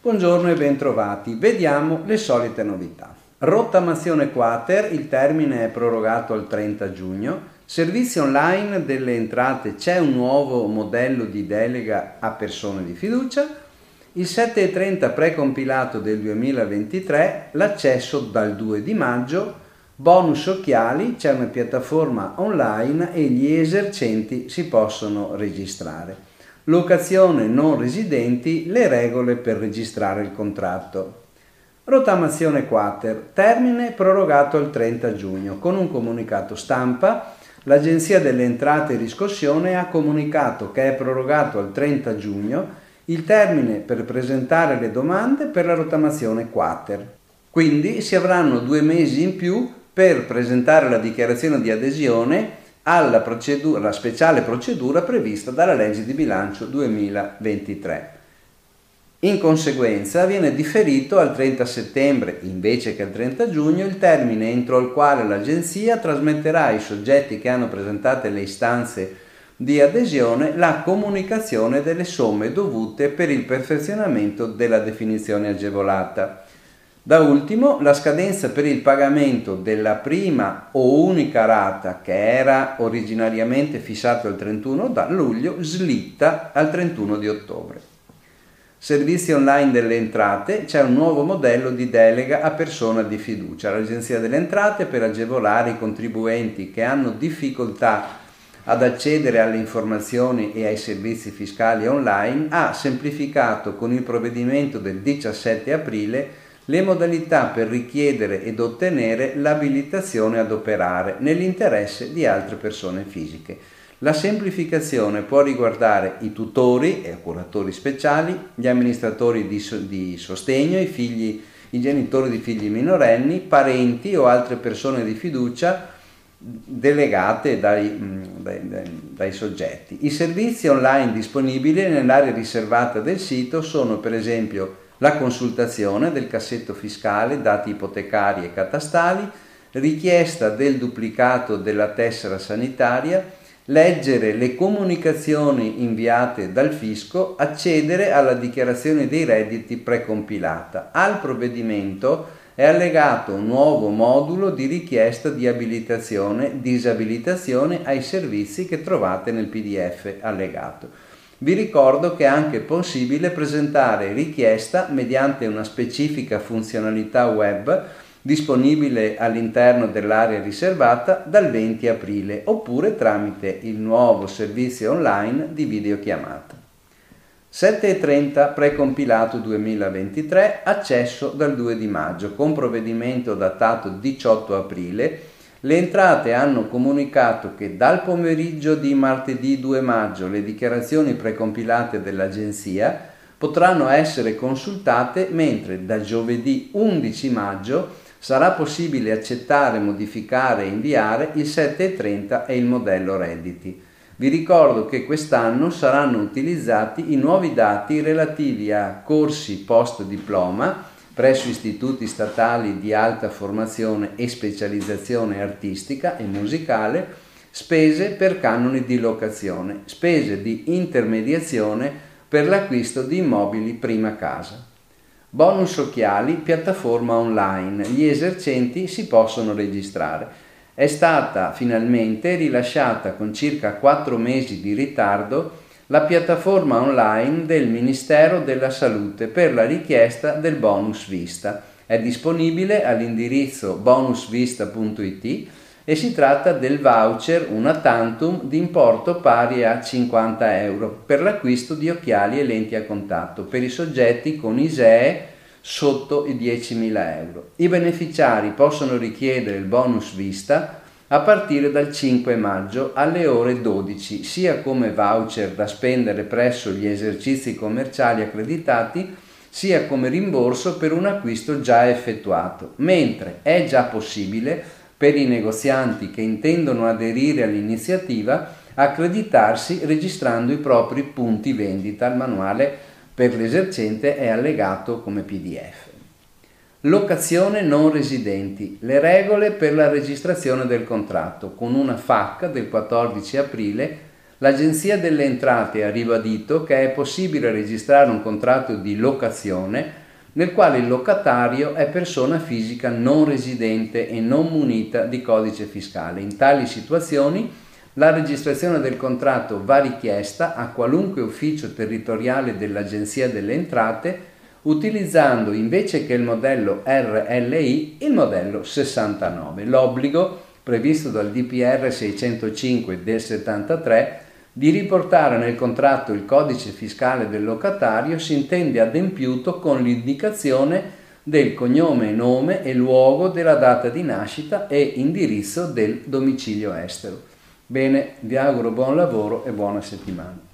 Buongiorno e bentrovati. Vediamo le solite novità. Rottamazione quater, il termine è prorogato al 30 giugno. Servizi online delle entrate, c'è un nuovo modello di delega a persone di fiducia. Il 7.30 precompilato del 2023, l'accesso dal 2 di maggio, bonus occhiali, c'è una piattaforma online e gli esercenti si possono registrare. Locazione non residenti, le regole per registrare il contratto. Rottamazione quater, termine prorogato al 30 giugno. Con un comunicato stampa, l'Agenzia delle Entrate e Riscossione ha comunicato che è prorogato al 30 giugno il termine per presentare le domande per la rottamazione quater. Quindi si avranno due mesi in più per presentare la dichiarazione di adesione alla, procedura, speciale procedura prevista dalla legge di bilancio 2023. In conseguenza viene differito al 30 settembre invece che al 30 giugno il termine entro il quale l'Agenzia trasmetterà ai soggetti che hanno presentato le istanze di adesione la comunicazione delle somme dovute per il perfezionamento della definizione agevolata. Da ultimo, la scadenza per il pagamento della prima o unica rata che era originariamente fissato al 31 luglio slitta al 31 di ottobre. Servizi online delle entrate, c'è un nuovo modello di delega a persona di fiducia. L'Agenzia delle Entrate per agevolare i contribuenti che hanno difficoltà ad accedere alle informazioni e ai servizi fiscali online ha semplificato con il provvedimento del 17 aprile le modalità per richiedere ed ottenere l'abilitazione ad operare nell'interesse di altre persone fisiche. La semplificazione può riguardare i tutori e curatori speciali, gli amministratori di, so- di sostegno, i, figli, i genitori di figli minorenni, parenti o altre persone di fiducia delegate dai, dai, dai, dai, soggetti. I servizi online disponibili nell'area riservata del sito sono per esempio la consultazione del cassetto fiscale, dati ipotecari e catastali, richiesta del duplicato della tessera sanitaria, leggere le comunicazioni inviate dal fisco, accedere alla dichiarazione dei redditi precompilata. Al provvedimento è allegato un nuovo modulo di richiesta di abilitazione, disabilitazione ai servizi che trovate nel PDF allegato. Vi ricordo che è anche possibile presentare richiesta mediante una specifica funzionalità web disponibile all'interno dell'area riservata dal 20 aprile oppure tramite il nuovo servizio online di videochiamata. 7.30 precompilato 2023, accesso dal 2 di maggio, con provvedimento datato 18 aprile le entrate hanno comunicato che dal pomeriggio di martedì 2 maggio le dichiarazioni precompilate dell'Agenzia potranno essere consultate mentre da giovedì 11 maggio sarà possibile accettare, modificare e inviare il 730 e il modello redditi. Vi ricordo che quest'anno saranno utilizzati i nuovi dati relativi a corsi post diploma, presso istituti statali di alta formazione e specializzazione artistica e musicale, spese per canoni di locazione, spese di intermediazione per l'acquisto di immobili prima casa. Bonus occhiali, piattaforma online, gli esercenti si possono registrare. È stata finalmente rilasciata con circa 4 mesi di ritardo la piattaforma online del Ministero della Salute per la richiesta del bonus vista. È disponibile all'indirizzo bonusvista.it e si tratta del voucher una tantum di importo pari a 50 euro per l'acquisto di occhiali e lenti a contatto per i soggetti con ISEE sotto i 10.000 euro. I beneficiari possono richiedere il bonus vista a partire dal 5 maggio alle ore 12, sia come voucher da spendere presso gli esercizi commerciali accreditati, sia come rimborso per un acquisto già effettuato, mentre è già possibile per i negozianti che intendono aderire all'iniziativa accreditarsi registrando i propri punti vendita. Il manuale per l'esercente è allegato come PDF. Locazione non residenti. Le regole per la registrazione del contratto. Con una FAC del 14 aprile l'Agenzia delle Entrate ha ribadito che è possibile registrare un contratto di locazione nel quale il locatario è persona fisica non residente e non munita di codice fiscale. In tali situazioni la registrazione del contratto va richiesta a qualunque ufficio territoriale dell'Agenzia delle Entrate utilizzando invece che il modello RLI il modello 69. L'obbligo previsto dal DPR 605 del 73 di riportare nel contratto il codice fiscale del locatario si intende adempiuto con l'indicazione del cognome nome e luogo della data di nascita e indirizzo del domicilio estero. Bene, vi auguro buon lavoro e buona settimana.